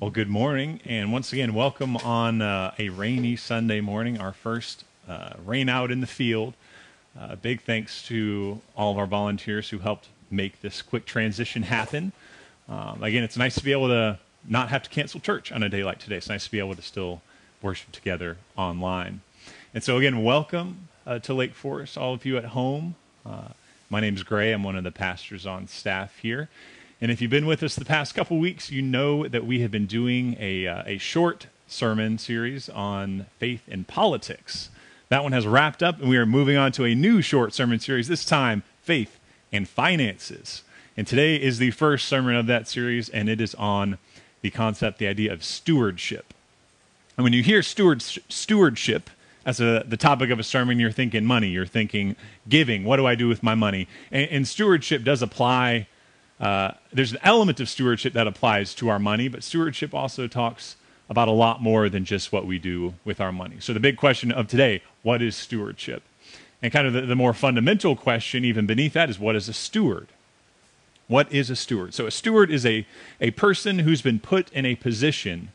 Well, good morning, and once again, welcome on uh, a rainy Sunday morning, our first uh, rain out in the field. Uh, big thanks to all of our volunteers who helped make this quick transition happen. Um, again, it's nice to be able to not have to cancel church on a day like today. It's nice to be able to still worship together online. And so, again, welcome uh, to Lake Forest, all of you at home. Uh, my name is Gray. I'm one of the pastors on staff here. And if you've been with us the past couple weeks, you know that we have been doing a, uh, a short sermon series on faith and politics. That one has wrapped up, and we are moving on to a new short sermon series, this time, faith and finances. And today is the first sermon of that series, and it is on the concept, the idea of stewardship. And when you hear steward, stewardship as a, the topic of a sermon, you're thinking money, you're thinking giving. What do I do with my money? And, and stewardship does apply uh, there's an element of stewardship that applies to our money, but stewardship also talks about a lot more than just what we do with our money. So the big question of today, what is stewardship? And kind of the, the more fundamental question, even beneath that, is what is a steward? What is a steward? So a steward is a, a person who's been put in a position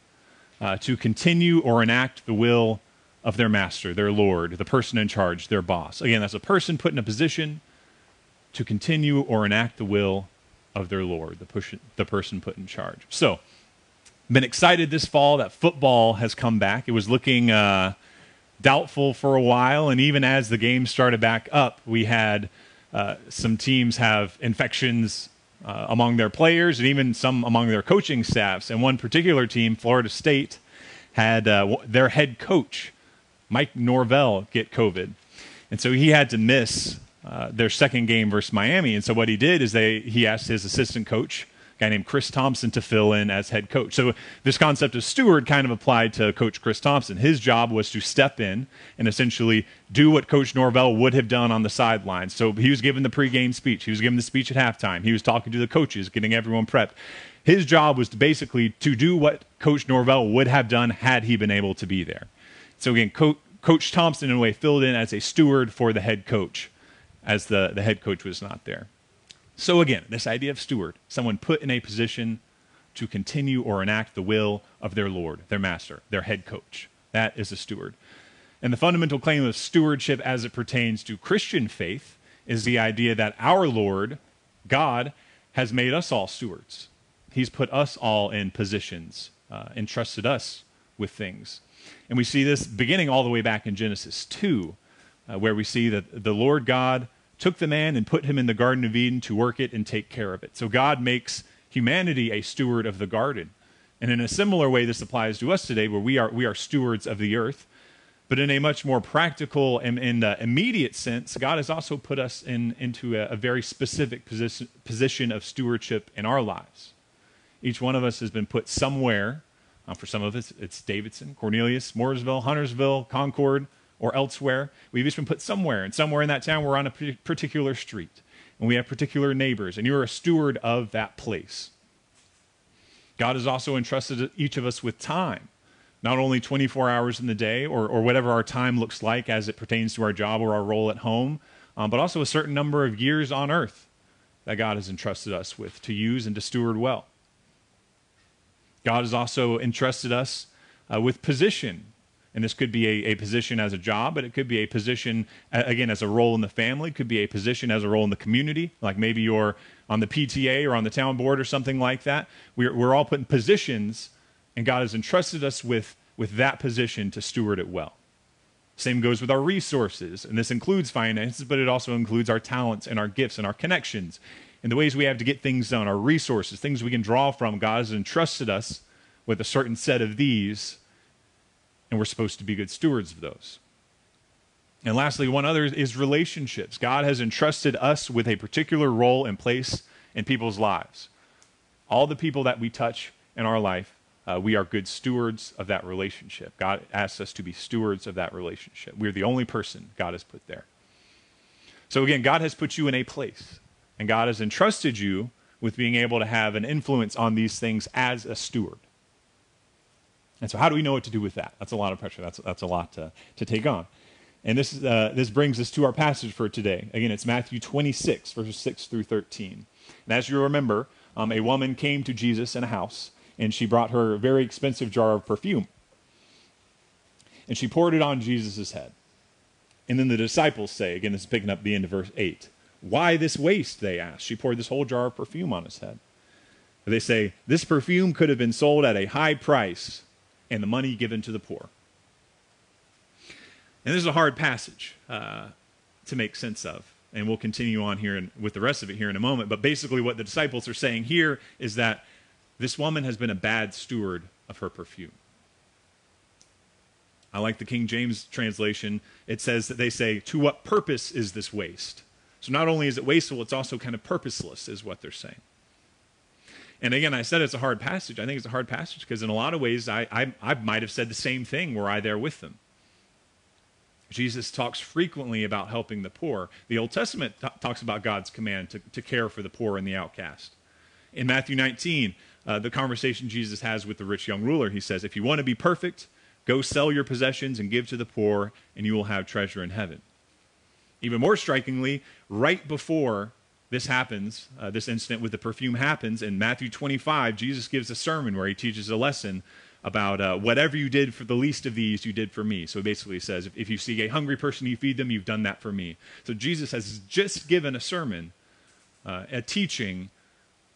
uh, to continue or enact the will of their master, their lord, the person in charge, their boss. Again, that's a person put in a position to continue or enact the will of their Lord, the, push, the person put in charge. So, been excited this fall that football has come back. It was looking uh, doubtful for a while, and even as the game started back up, we had uh, some teams have infections uh, among their players and even some among their coaching staffs. And one particular team, Florida State, had uh, their head coach, Mike Norvell, get COVID. And so he had to miss uh, their second game versus Miami. And so what he did is they he asked his assistant coach, a guy named Chris Thomsen, to fill in as head coach. So this concept of steward kind of applied to Coach Chris Thomsen. His job was to step in and essentially do what Coach Norvell would have done on the sidelines. So he was giving the pregame speech. He was giving the speech at halftime. He was talking to the coaches, getting everyone prepped. His job was to basically to do what Coach Norvell would have done had he been able to be there. So again, Co- Coach Thomsen in a way filled in as a steward for the head coach as the, the head coach was not there. So, again, this idea of steward, someone put in a position to continue or enact the will of their Lord, their master, their head coach. That is a steward. And the fundamental claim of stewardship as it pertains to Christian faith is the idea that our Lord, God, has made us all stewards. He's put us all in positions, uh, entrusted us with things. And we see this beginning all the way back in Genesis 2, uh, where we see that the Lord God took the man and put him in the Garden of Eden to work it and take care of it. So God makes humanity a steward of the garden. And in a similar way, this applies to us today, where we are, we are stewards of the earth. But in a much more practical and, and uh, immediate sense, God has also put us in, into a, a very specific position, position of stewardship in our lives. Each one of us has been put somewhere. Uh, for some of us, it's Davidson, Cornelius, Mooresville, Huntersville, Concord, or elsewhere. We've each been put somewhere, and somewhere in that town we're on a particular street, and we have particular neighbors, and you're a steward of that place. God has also entrusted each of us with time, not only 24 hours in the day or, or whatever our time looks like as it pertains to our job or our role at home, um, but also a certain number of years on earth that God has entrusted us with to use and to steward well. God has also entrusted us uh, with position and this could be a, a position as a job, but it could be a position, again, as a role in the family, could be a position as a role in the community, like maybe you're on the PTA or on the town board or something like that. We're, we're all put in positions, and God has entrusted us with, with that position to steward it well. Same goes with our resources, and this includes finances, but it also includes our talents and our gifts and our connections and the ways we have to get things done, our resources, things we can draw from. God has entrusted us with a certain set of these and we're supposed to be good stewards of those. And lastly, one other is relationships. God has entrusted us with a particular role and place in people's lives. All the people that we touch in our life, uh, we are good stewards of that relationship. God asks us to be stewards of that relationship. We're the only person God has put there. So again, God has put you in a place, and God has entrusted you with being able to have an influence on these things as a steward. And so, how do we know what to do with that? That's a lot of pressure. That's, that's a lot to, to take on. And this, uh, this brings us to our passage for today. Again, it's Matthew 26, verses 6 through 13. And as you remember, um, a woman came to Jesus in a house, and she brought her very expensive jar of perfume. And she poured it on Jesus' head. And then the disciples say, again, this is picking up the end of verse 8. Why this waste? They ask. She poured this whole jar of perfume on his head. They say, This perfume could have been sold at a high price and the money given to the poor. And this is a hard passage uh, to make sense of. And we'll continue on here in, with the rest of it here in a moment. But basically, what the disciples are saying here is that this woman has been a bad steward of her perfume. I like the King James translation. It says that they say, To what purpose is this waste? So not only is it wasteful, it's also kind of purposeless, is what they're saying. And again, I said it's a hard passage. I think it's a hard passage because in a lot of ways, I, I, I might have said the same thing were I there with them. Jesus talks frequently about helping the poor. The Old Testament t- talks about God's command to, to care for the poor and the outcast. In Matthew 19, uh, the conversation Jesus has with the rich young ruler, he says, If you want to be perfect, go sell your possessions and give to the poor, and you will have treasure in heaven. Even more strikingly, right before this happens, uh, this incident with the perfume happens, in Matthew 25, Jesus gives a sermon where he teaches a lesson about uh, whatever you did for the least of these, you did for me. So he basically says, if, if you see a hungry person, you feed them, you've done that for me. So Jesus has just given a sermon, uh, a teaching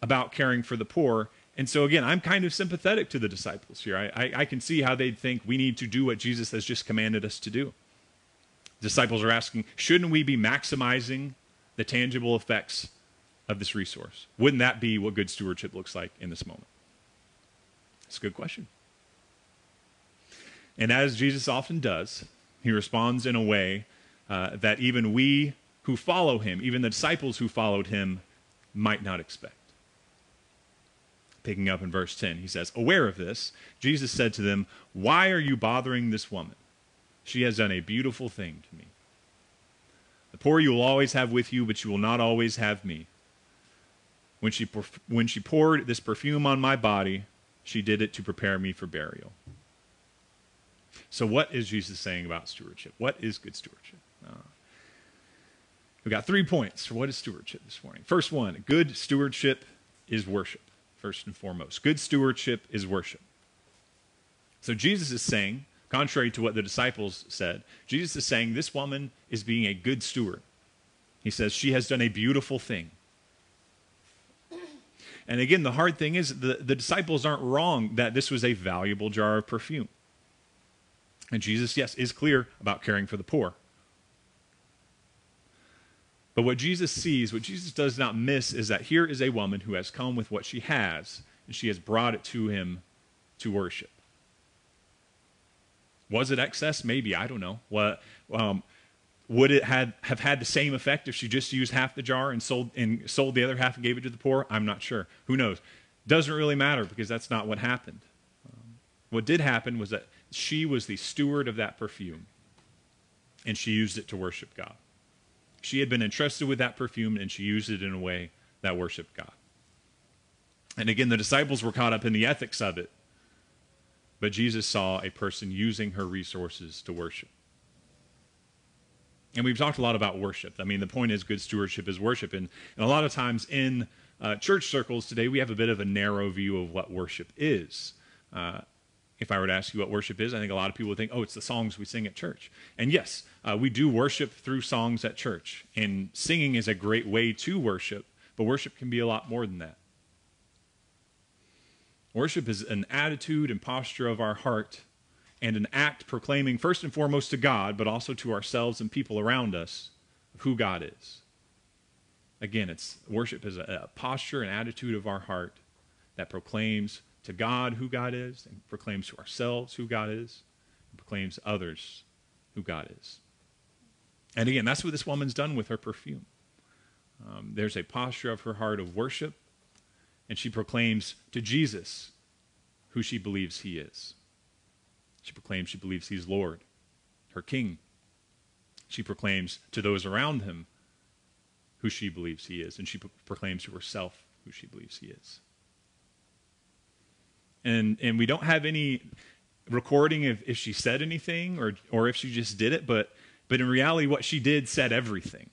about caring for the poor. And so, again, I'm kind of sympathetic to the disciples here. I, I, I can see how they'd think we need to do what Jesus has just commanded us to do. Disciples are asking, shouldn't we be maximizing the tangible effects of this resource? Wouldn't that be what good stewardship looks like in this moment? It's a good question. And as Jesus often does, he responds in a way uh, that even we who follow him, even the disciples who followed him, might not expect. Picking up in verse 10, he says, Aware of this, Jesus said to them, Why are you bothering this woman? She has done a beautiful thing to me. The poor you will always have with you, but you will not always have me. When she, when she poured this perfume on my body, she did it to prepare me for burial. So, what is Jesus saying about stewardship? What is good stewardship? Uh, we've got three points for what is stewardship this morning. First one good stewardship is worship, first and foremost. Good stewardship is worship. So, Jesus is saying, contrary to what the disciples said, Jesus is saying this woman is being a good steward. He says she has done a beautiful thing. And again, the hard thing is the, the disciples aren't wrong that this was a valuable jar of perfume. And Jesus, yes, is clear about caring for the poor. But what Jesus sees, what Jesus does not miss, is that here is a woman who has come with what she has, and she has brought it to him to worship. Was it excess? Maybe. I don't know. What, um, would it had, have had the same effect if she just used half the jar and sold, and sold the other half and gave it to the poor? I'm not sure. Who knows? Doesn't really matter because that's not what happened. Um, what did happen was that she was the steward of that perfume, and she used it to worship God. She had been entrusted with that perfume, and she used it in a way that worshiped God. And again, the disciples were caught up in the ethics of it, but Jesus saw a person using her resources to worship. And we've talked a lot about worship. I mean, the point is good stewardship is worship. And, and a lot of times in uh, church circles today, we have a bit of a narrow view of what worship is. Uh, if I were to ask you what worship is, I think a lot of people would think, oh, it's the songs we sing at church. And yes, uh, we do worship through songs at church. And singing is a great way to worship, but worship can be a lot more than that. Worship is an attitude and posture of our heart and an act proclaiming, first and foremost, to God, but also to ourselves and people around us, who God is. Again, it's worship is a, a posture and attitude of our heart that proclaims to God who God is, and proclaims to ourselves who God is, and proclaims others who God is. And again, that's what this woman's done with her perfume. Um, there's a posture of her heart of worship, and she proclaims to Jesus who she believes he is. She proclaims she believes he's Lord, her King. She proclaims to those around him who she believes he is, and she pro- proclaims to herself who she believes he is and and we don't have any recording if, if she said anything or or if she just did it, but but in reality, what she did said everything.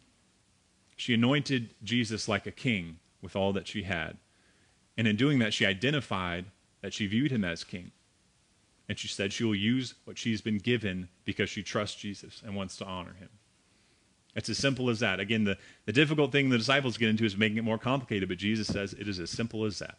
She anointed Jesus like a king with all that she had. And in doing that, she identified that she viewed him as king. And she said she will use what she's been given because she trusts Jesus and wants to honor him. It's as simple as that. Again, the, the difficult thing the disciples get into is making it more complicated, but Jesus says it is as simple as that.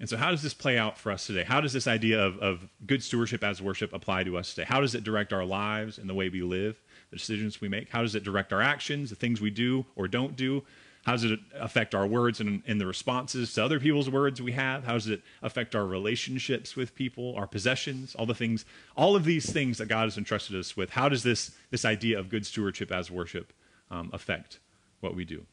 And so, how does this play out for us today? How does this idea of, of good stewardship as worship apply to us today? How does it direct our lives and the way we live, the decisions we make? How does it direct our actions, the things we do or don't do? How does it affect our words and, and the responses to other people's words we have? How does it affect our relationships with people, our possessions, all the things, all of these things that God has entrusted us with? How does this, this idea of good stewardship as worship um, affect what we do?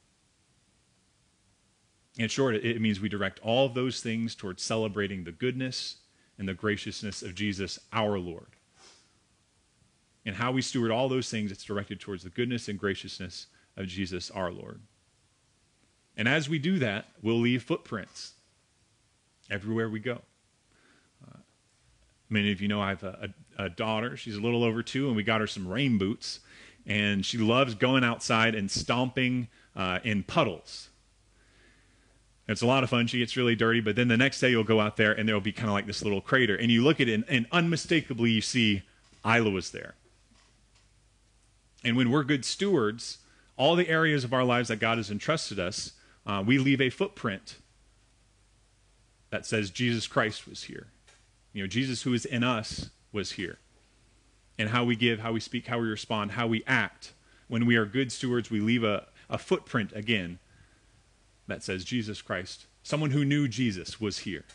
In short, it means we direct all of those things towards celebrating the goodness and the graciousness of Jesus, our Lord. And how we steward all those things, it's directed towards the goodness and graciousness of Jesus, our Lord. And as we do that, we'll leave footprints everywhere we go. Uh, many of you know I have a, a, a daughter. She's a little over two, and we got her some rain boots. And she loves going outside and stomping uh, in puddles it's a lot of fun. She gets really dirty, but then the next day you'll go out there and there'll be kind of like this little crater. And you look at it and, and unmistakably you see Isla was there. And when we're good stewards, all the areas of our lives that God has entrusted us, uh, we leave a footprint that says Jesus Christ was here. You know, Jesus who is in us was here. And how we give, how we speak, how we respond, how we act. When we are good stewards, we leave a, a footprint again that says Jesus Christ, someone who knew Jesus, was here.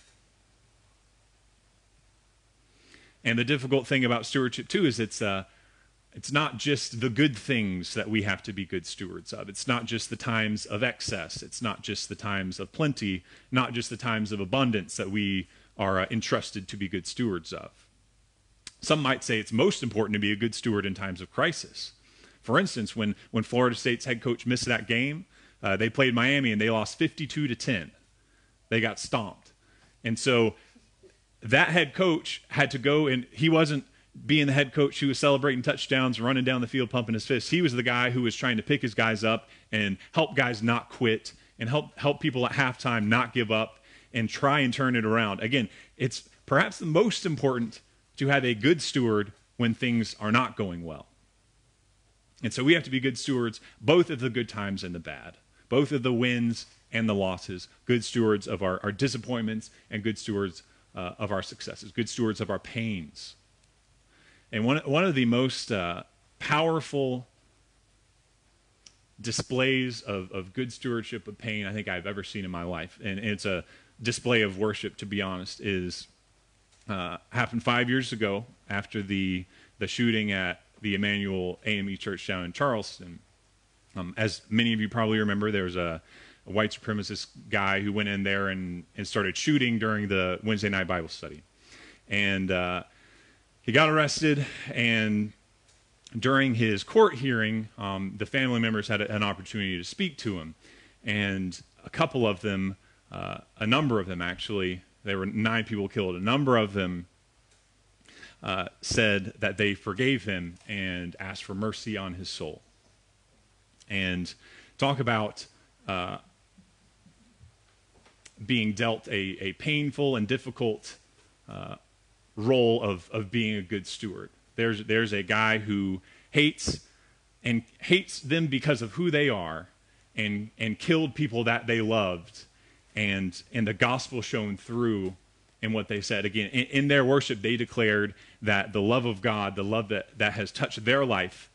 And the difficult thing about stewardship, too, is it's, uh, it's not just the good things that we have to be good stewards of. It's not just the times of excess. It's not just the times of plenty, not just the times of abundance that we are uh, entrusted to be good stewards of. Some might say it's most important to be a good steward in times of crisis. For instance, when, when Florida State's head coach missed that game, uh, they played Miami and they lost 52 to 10. They got stomped. And so that head coach had to go and he wasn't being the head coach who was celebrating touchdowns, running down the field, pumping his fist. He was the guy who was trying to pick his guys up and help guys not quit and help help people at halftime not give up and try and turn it around. Again, it's perhaps the most important to have a good steward when things are not going well. And so we have to be good stewards both of the good times and the bad both of the wins and the losses, good stewards of our, our disappointments and good stewards uh, of our successes, good stewards of our pains. And one, one of the most uh, powerful displays of, of good stewardship of pain I think I've ever seen in my life, and it's a display of worship, to be honest, is uh, happened five years ago after the the shooting at the Emanuel AME Church down in Charleston. Um, as many of you probably remember, there was a, a, white supremacist guy who went in there and, and started shooting during the Wednesday night Bible study. And uh, he got arrested, and during his court hearing, um, the family members had an opportunity to speak to him. And a couple of them, uh, a number of them actually, there were nine people killed, a number of them uh, said that they forgave him and asked for mercy on his soul and talk about uh, being dealt a, a painful and difficult uh, role of, of being a good steward. There's, there's a guy who hates and hates them because of who they are and, and killed people that they loved and, and the gospel shone through in what they said. Again, in, in their worship, they declared that the love of God, the love that, that has touched their life,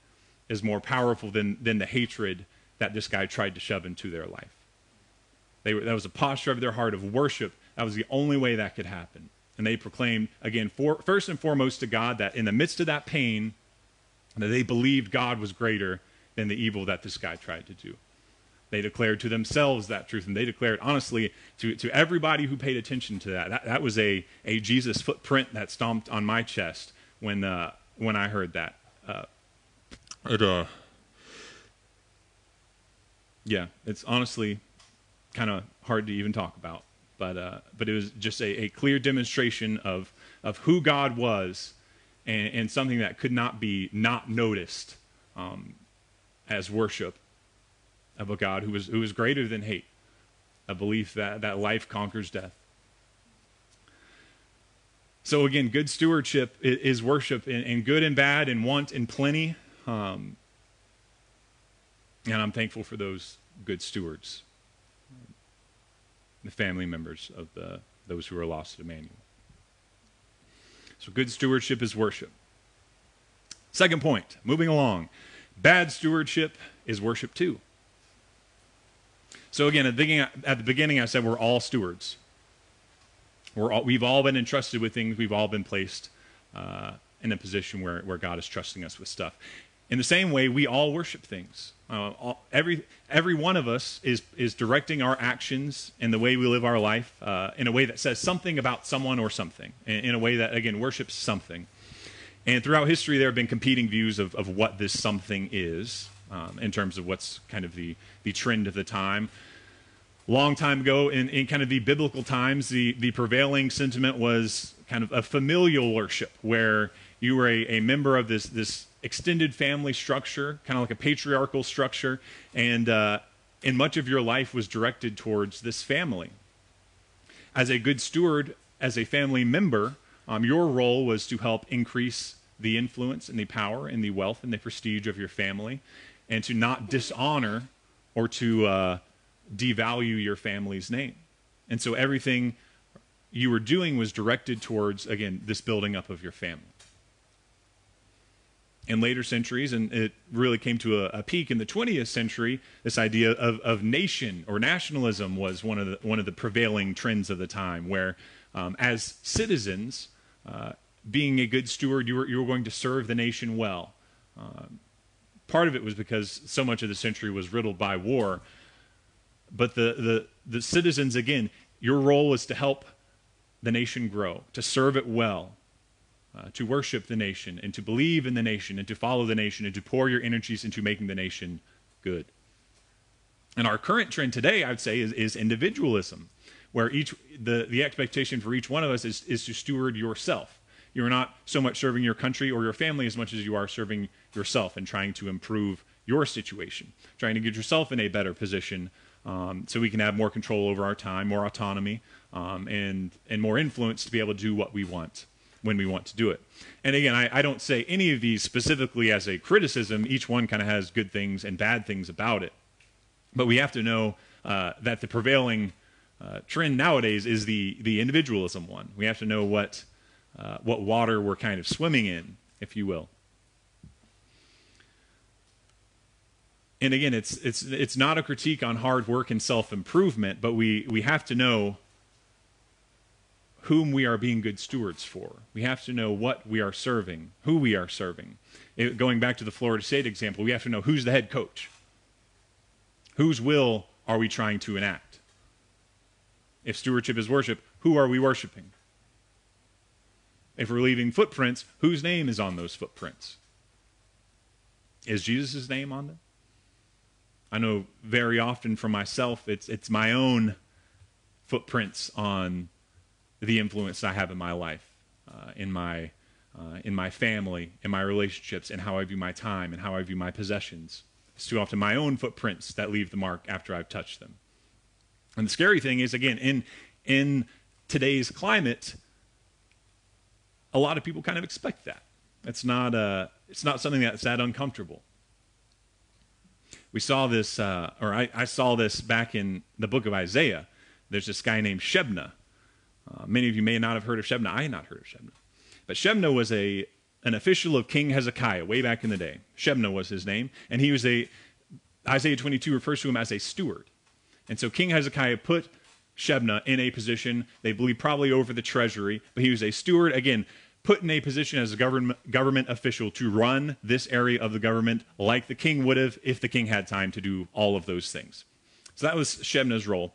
is more powerful than, than the hatred that this guy tried to shove into their life. They were, that was a posture of their heart of worship. That was the only way that could happen. And they proclaimed, again, for, first and foremost to God, that in the midst of that pain, that they believed God was greater than the evil that this guy tried to do. They declared to themselves that truth, and they declared honestly to, to everybody who paid attention to that. That, that was a, a Jesus footprint that stomped on my chest when, uh, when I heard that. Uh, it uh yeah, it's honestly kind of hard to even talk about, but uh, but it was just a, a clear demonstration of of who God was, and, and something that could not be not noticed um, as worship of a God who was who was greater than hate. a belief that, that life conquers death. So, again, good stewardship is worship in, in good and bad, in want and plenty. Um, and I'm thankful for those good stewards, the family members of the, those who are lost at Emanuel. So, good stewardship is worship. Second point, moving along. Bad stewardship is worship too. So again, at the beginning, at the beginning I said we're all stewards. We're all, we've all been entrusted with things. We've all been placed uh, in a position where, where God is trusting us with stuff. In the same way, we all worship things. Uh, all, every, every one of us is, is directing our actions and the way we live our life uh, in a way that says something about someone or something, in, in a way that, again, worships something. And throughout history, there have been competing views of, of what this something is um, in terms of what's kind of the, the trend of the time. Long time ago, in, in kind of the biblical times, the, the prevailing sentiment was kind of a familial worship where you were a, a member of this, this extended family structure, kind of like a patriarchal structure, and, uh, and much of your life was directed towards this family. As a good steward, as a family member, um, your role was to help increase the influence and the power and the wealth and the prestige of your family, and to not dishonor or to uh, devalue your family's name. And so everything you were doing was directed towards, again, this building up of your family. In later centuries, and it really came to a, a peak in the 20th century, this idea of, of nation or nationalism was one of the, one of the prevailing trends of the time, where um, as citizens, uh, being a good steward, you were, you were going to serve the nation well. Uh, part of it was because so much of the century was riddled by war. But the, the, the citizens, again, your role was to help the nation grow, to serve it well, uh, to worship the nation, and to believe in the nation, and to follow the nation, and to pour your energies into making the nation good. And our current trend today, I would say, is, is individualism, where each the, the expectation for each one of us is, is to steward yourself you're not so much serving your country or your family as much as you are serving yourself and trying to improve your situation, trying to get yourself in a better position um, so we can have more control over our time, more autonomy, um, and, and more influence to be able to do what we want when we want to do it. And again, I, I don't say any of these specifically as a criticism. Each one kind of has good things and bad things about it. But we have to know uh, that the prevailing uh, trend nowadays is the, the individualism one. We have to know what uh, what water we're kind of swimming in, if you will. And again, it's it's it's not a critique on hard work and self improvement, but we we have to know whom we are being good stewards for. We have to know what we are serving, who we are serving. It, going back to the Florida State example, we have to know who's the head coach. Whose will are we trying to enact? If stewardship is worship, who are we worshiping? If we're leaving footprints, whose name is on those footprints? Is Jesus' name on them? I know very often for myself, it's, it's my own footprints on the influence I have in my life, uh, in, my, uh, in my family, in my relationships, and how I view my time and how I view my possessions. It's too often my own footprints that leave the mark after I've touched them. And the scary thing is, again, in, in today's climate, a lot of people kind of expect that. It's not, uh, it's not something that's that uncomfortable. We saw this, uh, or I, I, saw this back in the book of Isaiah. There's this guy named Shebna. Uh, many of you may not have heard of Shebna. I had not heard of Shebna. But Shebna was a, an official of King Hezekiah way back in the day. Shebna was his name. And he was a, Isaiah 22 refers to him as a steward. And so King Hezekiah put Shebna in a position, they believe probably over the treasury, but he was a steward, again, put in a position as a government, government official to run this area of the government like the king would have if the king had time to do all of those things. So that was Shebna's role.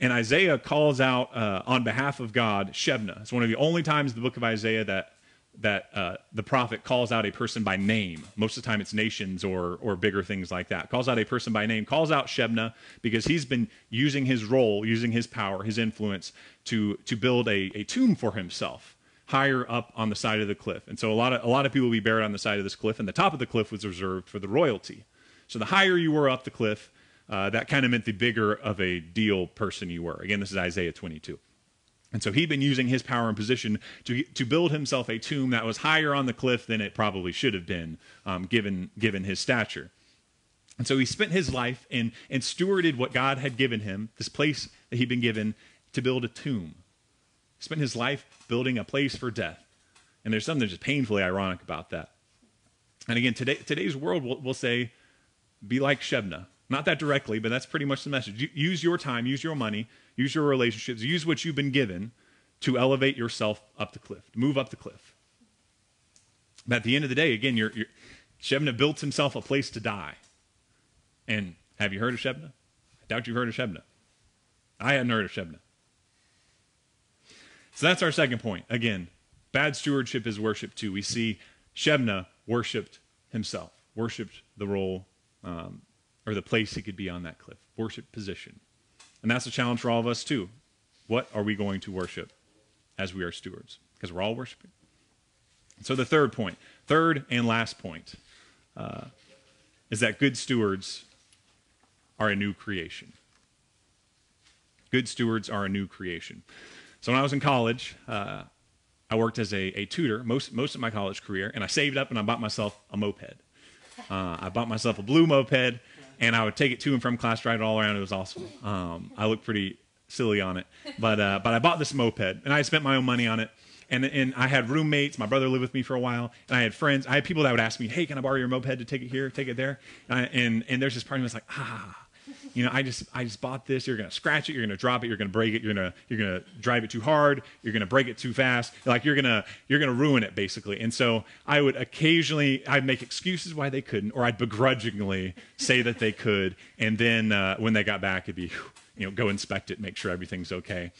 And Isaiah calls out uh, on behalf of God Shebna. It's one of the only times in the book of Isaiah that that uh, the prophet calls out a person by name. Most of the time, it's nations or or bigger things like that. Calls out a person by name. Calls out Shebna because he's been using his role, using his power, his influence to to build a, a tomb for himself higher up on the side of the cliff. And so a lot of a lot of people will be buried on the side of this cliff, and the top of the cliff was reserved for the royalty. So the higher you were up the cliff, uh, that kind of meant the bigger of a deal person you were. Again, this is Isaiah 22. And so he'd been using his power and position to, to build himself a tomb that was higher on the cliff than it probably should have been, um, given, given his stature. And so he spent his life and, and stewarded what God had given him, this place that he'd been given, to build a tomb. He spent his life building a place for death. And there's something just painfully ironic about that. And again, today, today's world will, will say, be like Shebna. Not that directly, but that's pretty much the message. Use your time, use your money, use your relationships, use what you've been given to elevate yourself up the cliff, move up the cliff. But at the end of the day, again, you're, you're, Shebna built himself a place to die. And have you heard of Shebna? I doubt you've heard of Shebna. I hadn't heard of Shebna. So that's our second point. Again, bad stewardship is worship too. We see Shebna worshipped himself, worshipped the role um, or the place he could be on that cliff, worship position. And that's a challenge for all of us too. What are we going to worship as we are stewards? Because we're all worshiping. So the third point, third and last point, uh, is that good stewards are a new creation. Good stewards are a new creation. So when I was in college, uh, I worked as a, a tutor most most of my college career, and I saved up and I bought myself a moped. Uh, I bought myself a blue moped, and I would take it to and from class, ride it all around. It was awesome. Um, I looked pretty silly on it, but uh, but I bought this moped, and I spent my own money on it. And, and I had roommates. My brother lived with me for a while, and I had friends. I had people that would ask me, "Hey, can I borrow your moped to take it here, take it there?" And I, and, and there's this part of me that's like, ah, you know, I just I just bought this. You're gonna scratch it. You're gonna drop it. You're gonna break it. You're gonna you're gonna drive it too hard. You're gonna break it too fast. Like you're gonna you're gonna ruin it basically. And so I would occasionally I'd make excuses why they couldn't, or I'd begrudgingly say that they could. And then uh, when they got back, it'd be you know go inspect it, make sure everything's okay.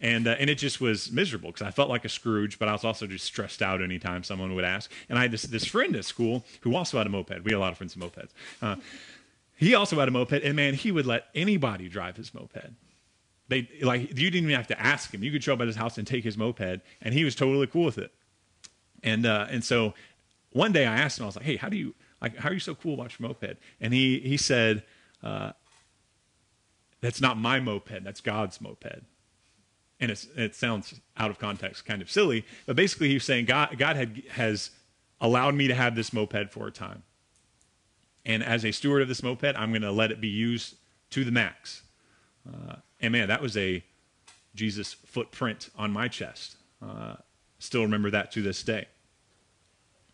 And uh, and it just was miserable because I felt like a Scrooge, but I was also just stressed out anytime someone would ask. And I had this this friend at school who also had a moped. We had a lot of friends with mopeds. Uh, he also had a moped, and man, he would let anybody drive his moped. They like you didn't even have to ask him. You could show up at his house and take his moped, and he was totally cool with it. And uh, and so one day I asked him, I was like, "Hey, how do you like? How are you so cool about your moped?" And he he said, uh, "That's not my moped. That's God's moped." And it's, it sounds out of context, kind of silly, but basically he was saying God God had has allowed me to have this moped for a time. And as a steward of this moped, I'm going to let it be used to the max. Uh, and man, that was a Jesus footprint on my chest. Uh, still remember that to this day.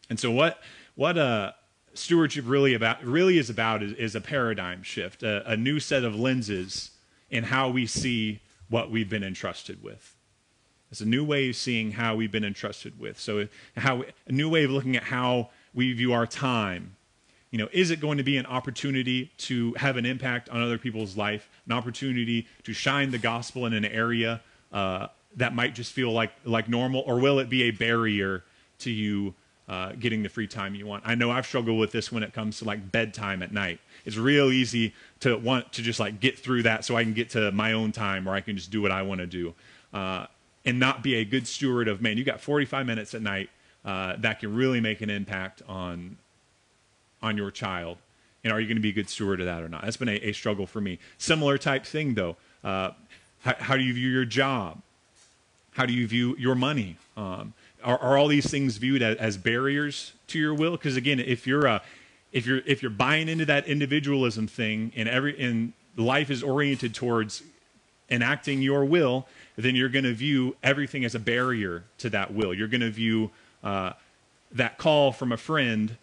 And so, what what uh, stewardship really about really is about is, is a paradigm shift, a, a, new set of lenses in how we see what we've been entrusted with. It's a new way of seeing how we've been entrusted with. So, how a new way of looking at how we view our time, you know, is it going to be an opportunity to have an impact on other people's life, an opportunity to shine the gospel in an area uh, that might just feel like like normal, or will it be a barrier to you uh, getting the free time you want? I know I've struggled with this when it comes to like bedtime at night. It's real easy to want to just like get through that so I can get to my own time, or I can just do what I want to do, uh, and not be a good steward of man. You got 45 minutes at night. Uh, that can really make an impact on on your child? And are you going to be a good steward of that or not? That's been a, a struggle for me. Similar type thing, though. Uh, how, how, do you view your job? How do you view your money? Um, are, are, all these things viewed as, as barriers to your will? Because again, if you're a, if you're if you're buying into that individualism thing, and every and life is oriented towards enacting your will, then you're going to view everything as a barrier to that will. You're going to view uh, that call from a friend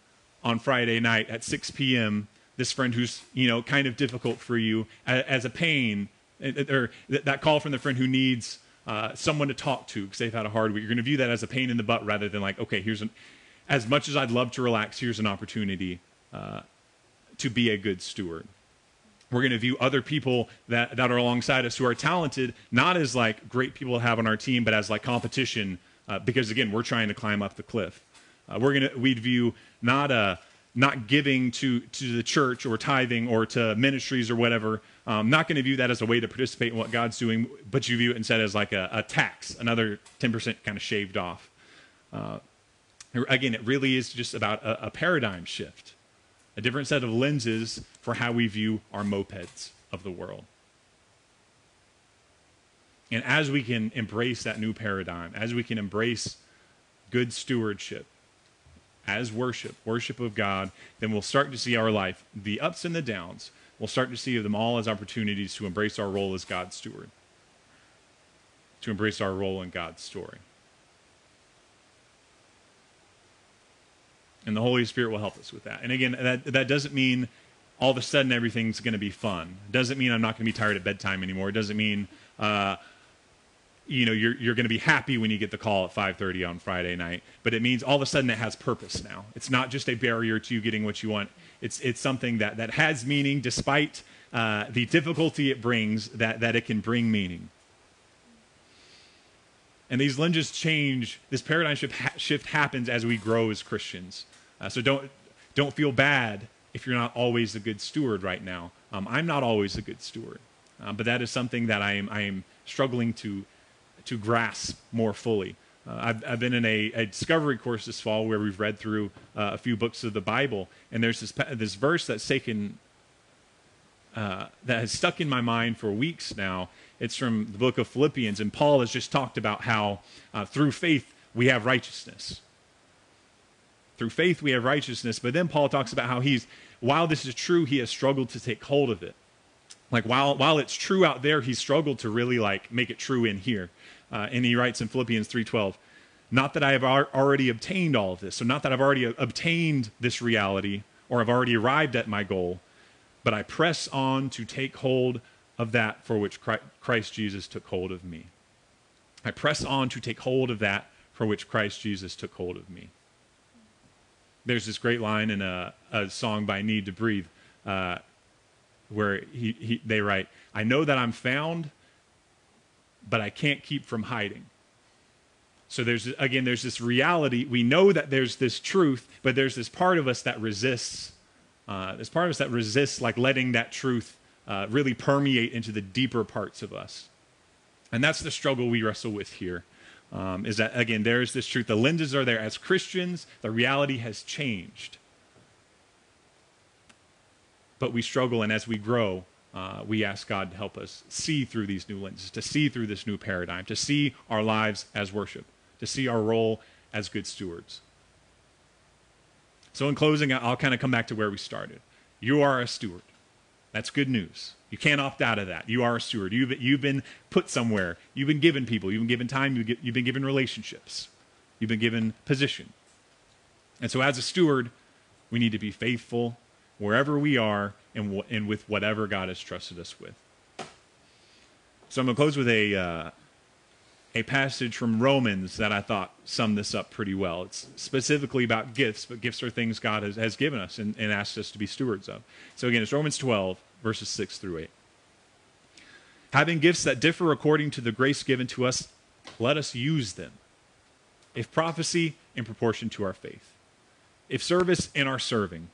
on Friday night at 6 p.m. This friend who's you know kind of difficult for you as a pain, or that call from the friend who needs uh, someone to talk to because they've had a hard week. You're going to view that as a pain in the butt rather than like, okay, here's an. As much as I'd love to relax, here's an opportunity uh, to be a good steward. We're going to view other people that, that are alongside us who are talented not as like great people to have on our team, but as like competition uh, because again, we're trying to climb up the cliff. Uh, we're gonna we'd view not a uh, not giving to to the church or tithing or to ministries or whatever. Um, not going to view that as a way to participate in what God's doing, but you view it instead as like a, a tax, another ten percent kind of shaved off. Uh, again, it really is just about a, a paradigm shift, a different set of lenses for how we view our mopeds of the world. And as we can embrace that new paradigm, as we can embrace good stewardship as worship, worship of God, then we'll start to see our life, the ups and the downs, we'll start to see them all as opportunities to embrace our role as God's steward, to embrace our role in God's story. And the Holy Spirit will help us with that. And again, that, that doesn't mean all of a sudden everything's going to be fun. It doesn't mean I'm not going to be tired at bedtime anymore. It doesn't mean uh, you know you're you're going to be happy when you get the call at 5:30 on Friday night, but it means all of a sudden it has purpose now. It's not just a barrier to you getting what you want. It's it's something that that has meaning despite uh, the difficulty it brings. That that it can bring meaning. And these lenses change. This paradigm shift, ha- shift happens as we grow as Christians. Uh, so don't don't feel bad if you're not always a good steward right now. Um, I'm not always a good steward, uh, but that is something that I am I am struggling to to grasp more fully. Uh, I've, I've, been in a, a, discovery course this fall where we've read through uh, a few books of the Bible, and there's this this verse that's taken uh, that has stuck in my mind for weeks now. It's from the book of Philippians, and Paul has just talked about how uh, through faith we have righteousness. Through faith we have righteousness, but then Paul talks about how he's while this is true, he has struggled to take hold of it. Like while while it's true out there, he struggled to really like make it true in here. Uh, and he writes in Philippians 3:12, "Not that I have already obtained all of this, so not that I've already obtained this reality or I've already arrived at my goal, but I press on to take hold of that for which Christ Jesus took hold of me. I press on to take hold of that for which Christ Jesus took hold of me." There's this great line in a, a song by NEEDTOBREATHE. Uh, where he, he, they write, I know that I'm found, but I can't keep from hiding. So there's again, there's this reality. We know that there's this truth, but there's this part of us that resists. Uh, there's part of us that resists, like letting that truth uh, really permeate into the deeper parts of us. And that's the struggle we wrestle with here. Um, is that again, there's this truth. The lenses are there. As Christians, the reality has changed. But we struggle, and as we grow, uh, we ask God to help us see through these new lenses, to see through this new paradigm, to see our lives as worship, to see our role as good stewards. So, in closing, I'll kind of come back to where we started. You are a steward. That's good news. You can't opt out of that. You are a steward. You've, you've been put somewhere. You've been given people. You've been given time. You've, you've been given relationships. You've been given position. And so, as a steward, we need to be faithful wherever we are and, and with whatever God has trusted us with. So I'm going to close with a, uh, a passage from Romans that I thought summed this up pretty well. It's specifically about gifts, but gifts are things God has, has given us and, and asked us to be stewards of. So again, it's Romans 12, verses 6 through 8. Having gifts that differ according to the grace given to us, let us use them. If prophecy, in proportion to our faith. If service, in our serving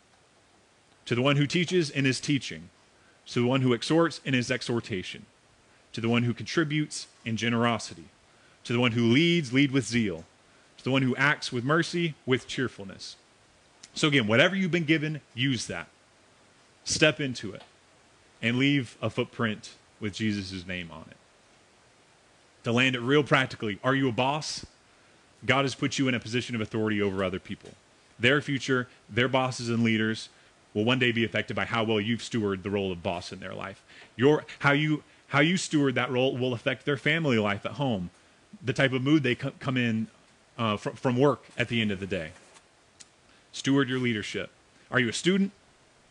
to the one who teaches in his teaching, to the one who exhorts in his exhortation, to the one who contributes in generosity, to the one who leads, lead with zeal, to the one who acts with mercy, with cheerfulness. So, again, whatever you've been given, use that. Step into it and leave a footprint with Jesus' name on it. To land it real practically, are you a boss? God has put you in a position of authority over other people. Their future, their bosses and leaders will one day be affected by how well you've stewarded the role of boss in their life. Your how you how you steward that role will affect their family life at home, the type of mood they come in uh, from, from work at the end of the day. Steward your leadership. Are you a student?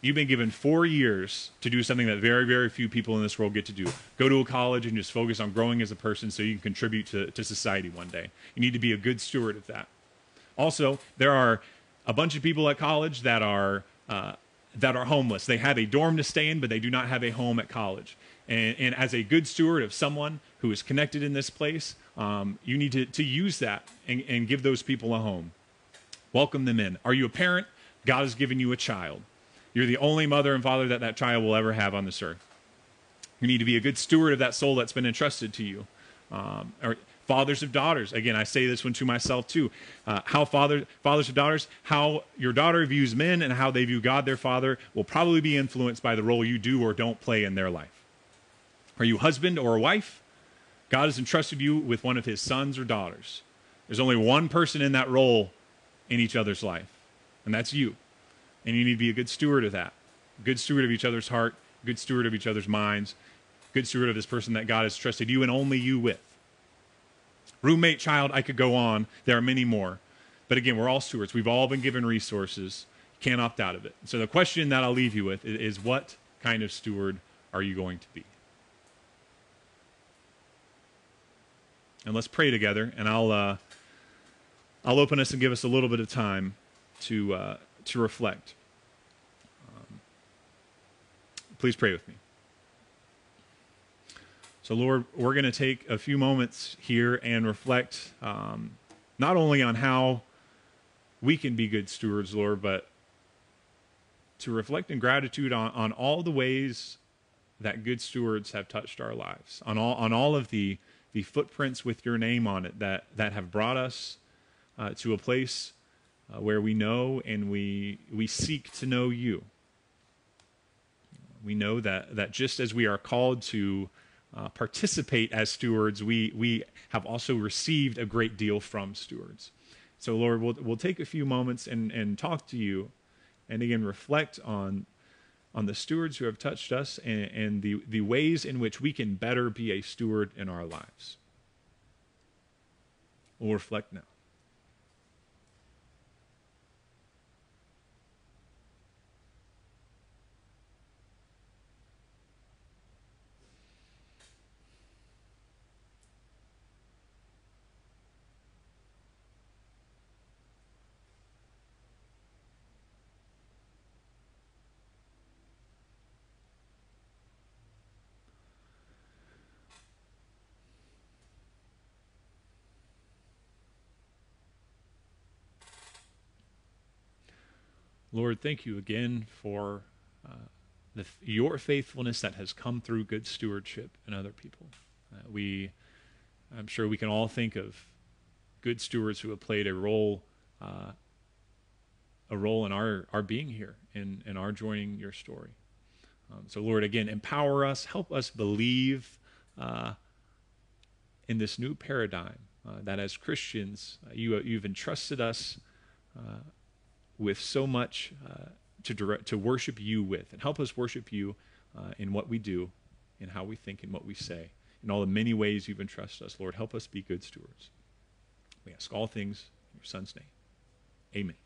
You've been given four years to do something that very, very few people in this world get to do. Go to a college and just focus on growing as a person so you can contribute to, to society one day. You need to be a good steward of that. Also, there are a bunch of people at college that are uh, that are homeless. They have a dorm to stay in, but they do not have a home at college. And, and as a good steward of someone who is connected in this place, um, you need to, to use that and, and give those people a home. Welcome them in. Are you a parent? God has given you a child. You're the only mother and father that that child will ever have on this earth. You need to be a good steward of that soul that's been entrusted to you. Um, or Fathers of daughters, again, I say this one to myself too. Uh, how father, fathers of daughters, how your daughter views men and how they view God their father will probably be influenced by the role you do or don't play in their life. Are you husband or a wife? God has entrusted you with one of his sons or daughters. There's only one person in that role in each other's life, and that's you. And you need to be a good steward of that, good steward of each other's heart, good steward of each other's minds, good steward of this person that God has trusted you and only you with. Roommate, child, I could go on. There are many more. But again, we're all stewards. We've all been given resources. Can't opt out of it. So the question that I'll leave you with is, is what kind of steward are you going to be? And let's pray together, and I'll uh, I'll open us and give us a little bit of time to uh, to reflect. Um, please pray with me. So, Lord, we're going to take a few moments here and reflect um, not only on how we can be good stewards, Lord, but to reflect in gratitude on, on all the ways that good stewards have touched our lives, on all, on all of the, the footprints with your name on it that, that have brought us uh, to a place uh, where we know and we, we seek to know you. We know that, that just as we are called to uh, participate as stewards, we, we have also received a great deal from stewards. So, Lord, we'll, we'll take a few moments and, and talk to you and again reflect on, on the stewards who have touched us and, and the, the ways in which we can better be a steward in our lives. We'll reflect now. Lord, thank you again for uh, the, your faithfulness that has come through good stewardship in other people. Uh, we, I'm sure we can all think of good stewards who have played a role, uh, a role in our, our being here, in, in our joining your story. Um, so, Lord, again, empower us, help us believe uh, in this new paradigm uh, that as Christians, uh, you, you've entrusted us with so much uh, to direct, to worship you with, and help us worship you uh, in what we do, in how we think, in what we say, in all the many ways you've entrusted us. Lord, help us be good stewards. We ask all things in your Son's name. Amen.